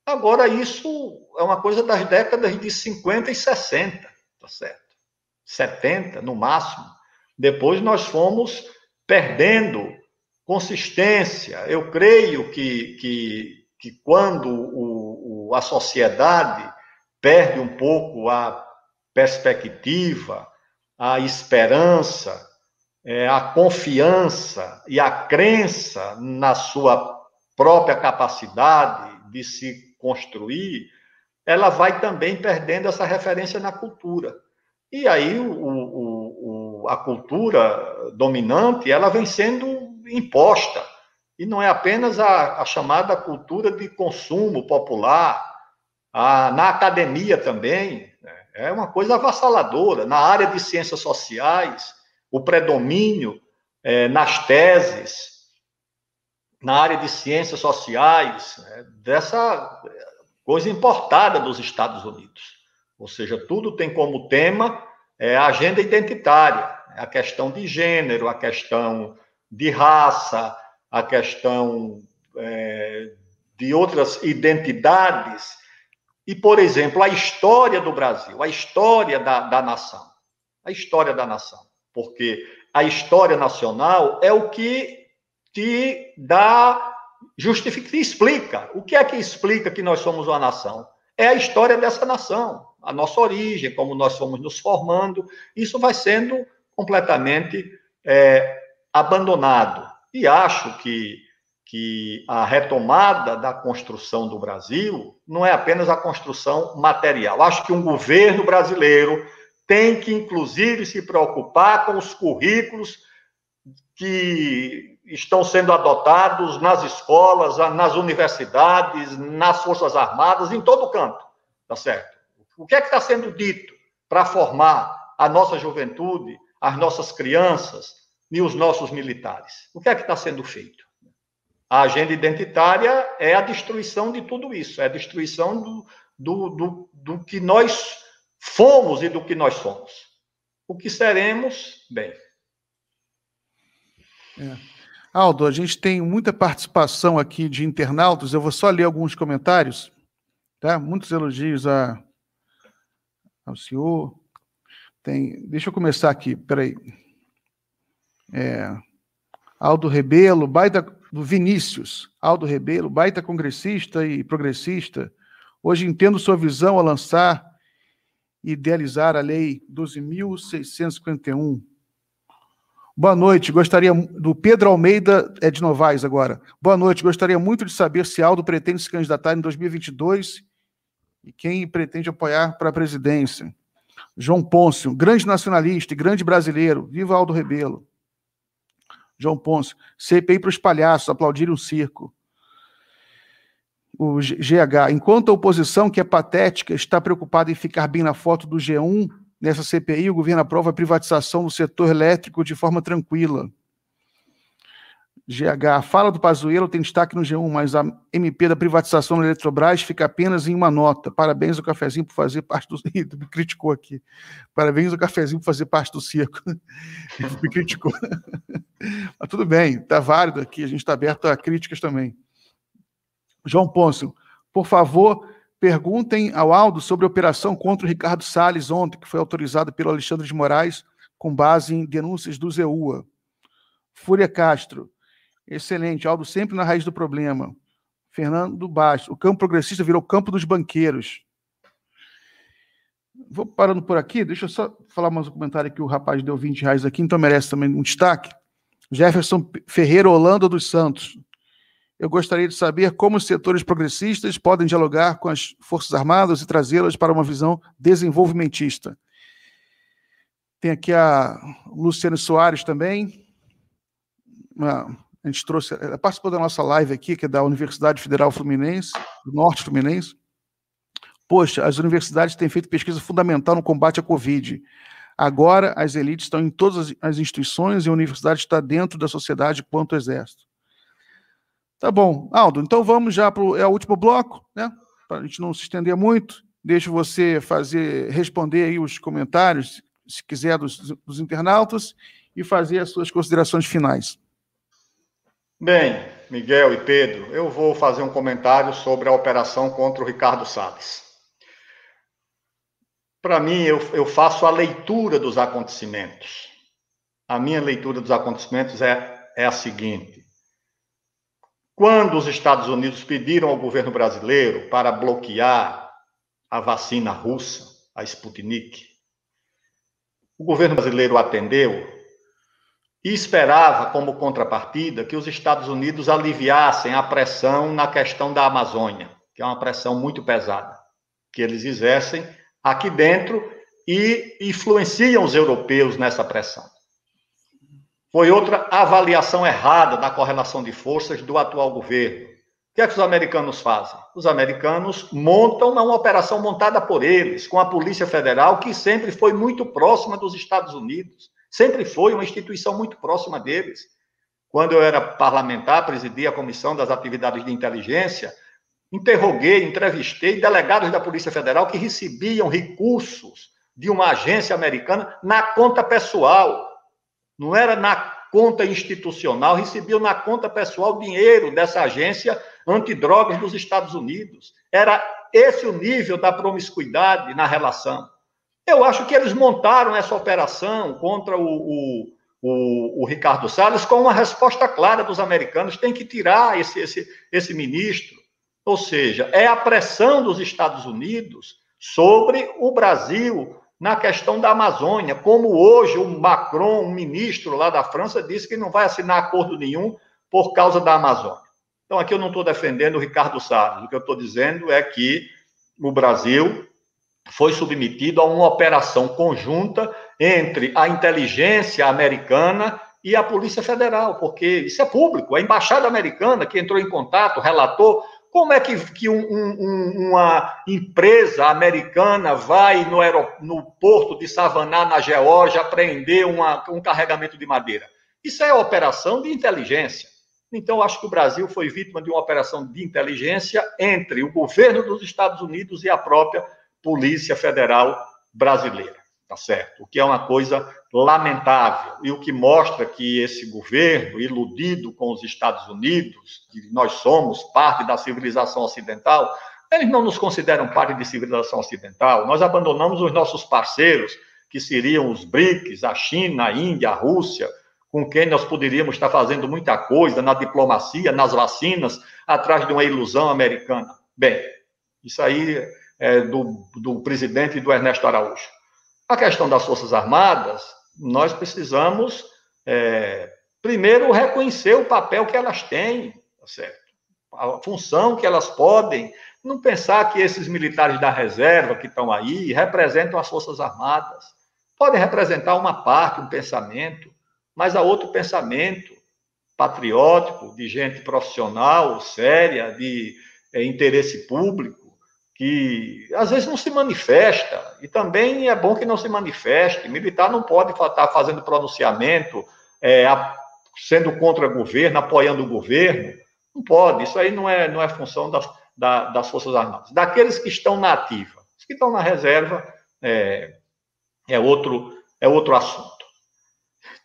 S3: Agora, isso é uma coisa das décadas de 50 e 60, tá certo? 70, no máximo. Depois nós fomos perdendo consistência. Eu creio que, que, que quando o, o, a sociedade perde um pouco a perspectiva, a esperança, é, a confiança e a crença na sua própria capacidade de se construir, ela vai também perdendo essa referência na cultura. E aí o, o, o, a cultura dominante ela vem sendo imposta. E não é apenas a, a chamada cultura de consumo popular, a, na academia também, né? é uma coisa avassaladora. Na área de ciências sociais, o predomínio é, nas teses, na área de ciências sociais, né? dessa coisa importada dos Estados Unidos. Ou seja, tudo tem como tema é, a agenda identitária, a questão de gênero, a questão de raça, a questão é, de outras identidades. E, por exemplo, a história do Brasil, a história da, da nação. A história da nação. Porque a história nacional é o que te dá, justifica, explica. O que é que explica que nós somos uma nação? É a história dessa nação, a nossa origem, como nós fomos nos formando. Isso vai sendo completamente é, abandonado. E acho que, que a retomada da construção do Brasil não é apenas a construção material. Acho que um governo brasileiro tem que, inclusive, se preocupar com os currículos que estão sendo adotados nas escolas, nas universidades, nas Forças Armadas, em todo canto, tá certo? O que é que está sendo dito para formar a nossa juventude, as nossas crianças, e os nossos militares. O que é que está sendo feito? A agenda identitária é a destruição de tudo isso, é a destruição do, do, do, do que nós fomos e do que nós somos. O que seremos, bem.
S1: É. Aldo, a gente tem muita participação aqui de internautas, eu vou só ler alguns comentários, tá? Muitos elogios a, ao senhor. Tem, deixa eu começar aqui, peraí. É, Aldo Rebelo, baita do Vinícius, Aldo Rebelo, baita congressista e progressista. Hoje entendo sua visão a lançar e idealizar a Lei 12.651. Boa noite, gostaria do Pedro Almeida, é de Novaes agora. Boa noite, gostaria muito de saber se Aldo pretende se candidatar em 2022 e quem pretende apoiar para a presidência. João Pôncio, grande nacionalista e grande brasileiro, viva Aldo Rebelo. João Ponce. CPI para os palhaços, aplaudir um circo. O GH. Enquanto a oposição, que é patética, está preocupada em ficar bem na foto do G1, nessa CPI, o governo aprova a privatização do setor elétrico de forma tranquila. GH, a fala do Pazuello tem destaque no G1, mas a MP da privatização da Eletrobras fica apenas em uma nota. Parabéns ao cafezinho por fazer parte do. me criticou aqui. Parabéns ao cafezinho por fazer parte do circo. me criticou. mas tudo bem, está válido aqui, a gente está aberto a críticas também. João Pôncio, por favor, perguntem ao Aldo sobre a operação contra o Ricardo Salles ontem, que foi autorizada pelo Alexandre de Moraes com base em denúncias do ZEUA. Fúria Castro, Excelente. Aldo sempre na raiz do problema. Fernando Bastos. O campo progressista virou campo dos banqueiros. Vou parando por aqui. Deixa eu só falar mais um comentário que o rapaz deu 20 reais aqui, então merece também um destaque. Jefferson Ferreira Holanda dos Santos. Eu gostaria de saber como os setores progressistas podem dialogar com as Forças Armadas e trazê-las para uma visão desenvolvimentista. Tem aqui a Luciane Soares também, uma a gente trouxe, ela participou da nossa live aqui, que é da Universidade Federal Fluminense, do Norte Fluminense. Poxa, as universidades têm feito pesquisa fundamental no combate à Covid. Agora, as elites estão em todas as instituições e a universidade está dentro da sociedade quanto o exército. Tá bom. Aldo, então vamos já para o é o último bloco, né? Para a gente não se estender muito. Deixo você fazer, responder aí os comentários, se quiser, dos, dos internautas, e fazer as suas considerações finais.
S3: Bem, Miguel e Pedro, eu vou fazer um comentário sobre a operação contra o Ricardo Salles. Para mim, eu, eu faço a leitura dos acontecimentos. A minha leitura dos acontecimentos é, é a seguinte: quando os Estados Unidos pediram ao governo brasileiro para bloquear a vacina russa, a Sputnik, o governo brasileiro atendeu e esperava, como contrapartida, que os Estados Unidos aliviassem a pressão na questão da Amazônia, que é uma pressão muito pesada, que eles exercem aqui dentro e influenciam os europeus nessa pressão. Foi outra avaliação errada da correlação de forças do atual governo. O que é que os americanos fazem? Os americanos montam uma operação montada por eles, com a Polícia Federal, que sempre foi muito próxima dos Estados Unidos Sempre foi uma instituição muito próxima deles. Quando eu era parlamentar, presidia a Comissão das Atividades de Inteligência, interroguei, entrevistei delegados da Polícia Federal que recebiam recursos de uma agência americana na conta pessoal. Não era na conta institucional, recebiam na conta pessoal dinheiro dessa agência antidrogas dos Estados Unidos. Era esse o nível da promiscuidade na relação. Eu acho que eles montaram essa operação contra o, o, o, o Ricardo Salles com uma resposta clara dos americanos: tem que tirar esse, esse, esse ministro. Ou seja, é a pressão dos Estados Unidos sobre o Brasil na questão da Amazônia, como hoje o Macron, um ministro lá da França, disse que não vai assinar acordo nenhum por causa da Amazônia. Então, aqui eu não estou defendendo o Ricardo Salles, o que eu estou dizendo é que o Brasil foi submetido a uma operação conjunta entre a inteligência americana e a Polícia Federal, porque isso é público. A embaixada americana que entrou em contato relatou como é que, que um, um, uma empresa americana vai no, no, porto de Savannah, na Geórgia, apreender uma, um carregamento de madeira? Isso é operação de inteligência. Então, acho que o Brasil foi vítima de uma operação de inteligência entre o governo dos Estados Unidos e a própria Polícia Federal Brasileira, tá certo? O que é uma coisa lamentável e o que mostra que esse governo, iludido com os Estados Unidos, que nós somos parte da civilização ocidental, eles não nos consideram parte de civilização ocidental. Nós abandonamos os nossos parceiros, que seriam os BRICS, a China, a Índia, a Rússia, com quem nós poderíamos estar fazendo muita coisa na diplomacia, nas vacinas, atrás de uma ilusão americana. Bem, isso aí é, do, do presidente e do Ernesto Araújo. A questão das Forças Armadas, nós precisamos, é, primeiro, reconhecer o papel que elas têm, tá certo? a função que elas podem, não pensar que esses militares da reserva que estão aí representam as Forças Armadas. Podem representar uma parte, um pensamento, mas há outro pensamento patriótico, de gente profissional, séria, de é, interesse público, que às vezes não se manifesta, e também é bom que não se manifeste. Militar não pode estar fazendo pronunciamento, é, sendo contra o governo, apoiando o governo. Não pode, isso aí não é, não é função das, da, das Forças Armadas. Daqueles que estão na ativa, os que estão na reserva é, é, outro, é outro assunto.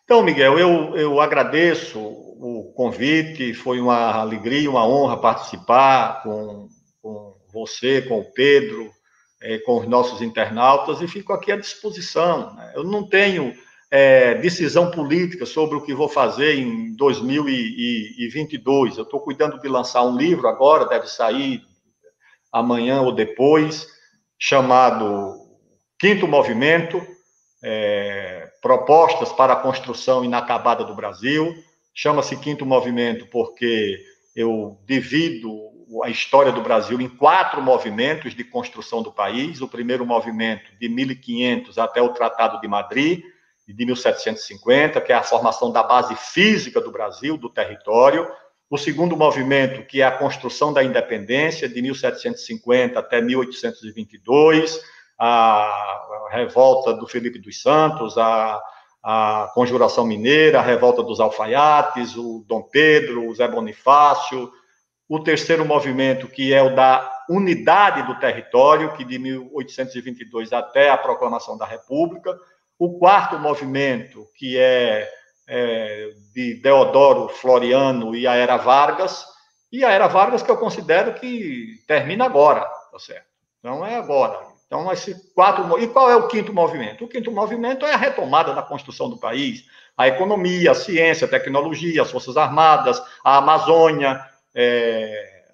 S3: Então, Miguel, eu, eu agradeço o convite, foi uma alegria, uma honra participar com você, com o Pedro, é, com os nossos internautas, e fico aqui à disposição. Né? Eu não tenho é, decisão política sobre o que vou fazer em 2022. Eu estou cuidando de lançar um livro agora, deve sair amanhã ou depois, chamado Quinto Movimento, é, Propostas para a Construção Inacabada do Brasil. Chama-se Quinto Movimento porque eu divido a história do Brasil em quatro movimentos de construção do país. O primeiro movimento, de 1500 até o Tratado de Madrid, de 1750, que é a formação da base física do Brasil, do território. O segundo movimento, que é a construção da independência, de 1750 até 1822, a revolta do Felipe dos Santos, a, a Conjuração Mineira, a revolta dos alfaiates, o Dom Pedro, o Zé Bonifácio, o terceiro movimento, que é o da unidade do território, que de 1822 até a proclamação da República, o quarto movimento, que é, é de Deodoro Floriano e a Era Vargas, e a Era Vargas que eu considero que termina agora, tá certo? Então é agora. Então, esse quatro. E qual é o quinto movimento? O quinto movimento é a retomada da construção do país, a economia, a ciência, a tecnologia, as Forças Armadas, a Amazônia, é,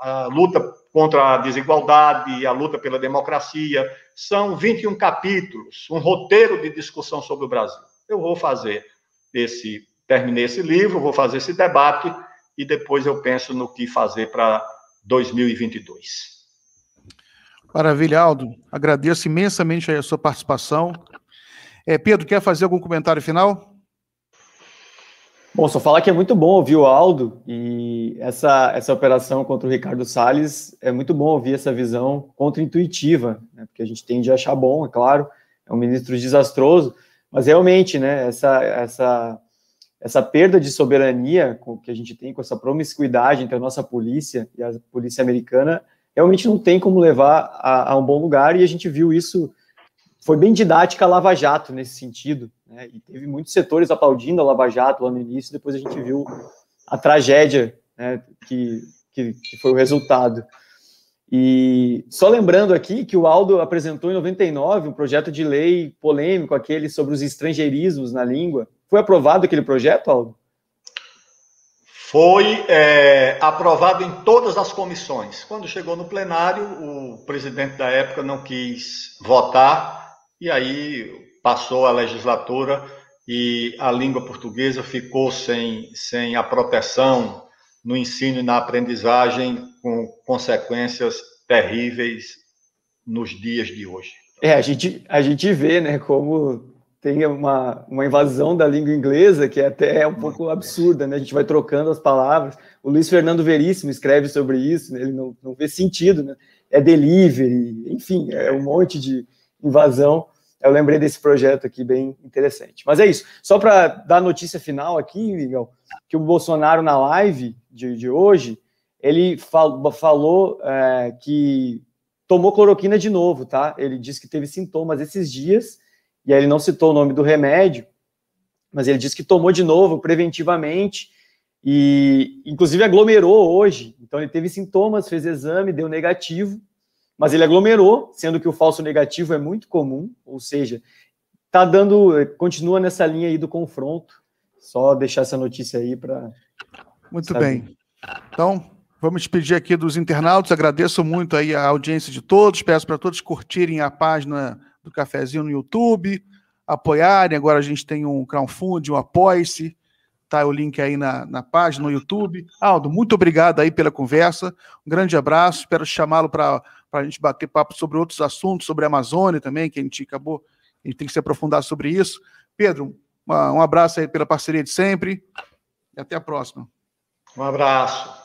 S3: a luta contra a desigualdade, a luta pela democracia. São 21 capítulos, um roteiro de discussão sobre o Brasil. Eu vou fazer esse, terminei esse livro, vou fazer esse debate e depois eu penso no que fazer para 2022.
S1: Maravilha, Aldo. Agradeço imensamente a sua participação. É, Pedro, quer fazer algum comentário final?
S2: Bom, só falar que é muito bom ouvir o Aldo e essa, essa operação contra o Ricardo Salles é muito bom ouvir essa visão contra-intuitiva, né, porque a gente tende a achar bom, é claro, é um ministro desastroso, mas realmente, né, essa, essa, essa perda de soberania que a gente tem com essa promiscuidade entre a nossa polícia e a polícia americana realmente não tem como levar a, a um bom lugar, e a gente viu isso, foi bem didática a Lava Jato nesse sentido, né? e teve muitos setores aplaudindo a Lava Jato lá no início, depois a gente viu a tragédia né, que, que, que foi o resultado. E só lembrando aqui que o Aldo apresentou em 99 um projeto de lei polêmico, aquele sobre os estrangeirismos na língua. Foi aprovado aquele projeto, Aldo?
S3: foi é, aprovado em todas as comissões. Quando chegou no plenário, o presidente da época não quis votar, e aí passou a legislatura e a língua portuguesa ficou sem, sem a proteção no ensino e na aprendizagem, com consequências terríveis nos dias de hoje.
S2: É, a gente, a gente vê, né, como tem uma, uma invasão da língua inglesa que é até um pouco absurda, né? A gente vai trocando as palavras. O Luiz Fernando Veríssimo escreve sobre isso, né? ele não, não vê sentido, né? É delivery, enfim, é um monte de invasão. Eu lembrei desse projeto aqui bem interessante. Mas é isso. Só para dar notícia final aqui, Miguel, que o Bolsonaro na live de, de hoje, ele fal, falou é, que tomou cloroquina de novo, tá? Ele disse que teve sintomas esses dias e aí ele não citou o nome do remédio, mas ele disse que tomou de novo preventivamente e, inclusive, aglomerou hoje. Então, ele teve sintomas, fez exame, deu negativo, mas ele aglomerou, sendo que o falso negativo é muito comum, ou seja, tá dando, continua nessa linha aí do confronto. Só deixar essa notícia aí para.
S1: Muito saber. bem. Então, vamos despedir aqui dos internautas. Agradeço muito aí a audiência de todos. Peço para todos curtirem a página do Cafezinho no YouTube, apoiarem. Agora a gente tem um crowdfunding, um apoie-se. Tá o link aí na, na página, no YouTube. Aldo, muito obrigado aí pela conversa. Um grande abraço. Espero chamá-lo para a gente bater papo sobre outros assuntos, sobre a Amazônia também, que a gente acabou, a gente tem que se aprofundar sobre isso. Pedro, uma, um abraço aí pela parceria de sempre e até a próxima.
S3: Um abraço.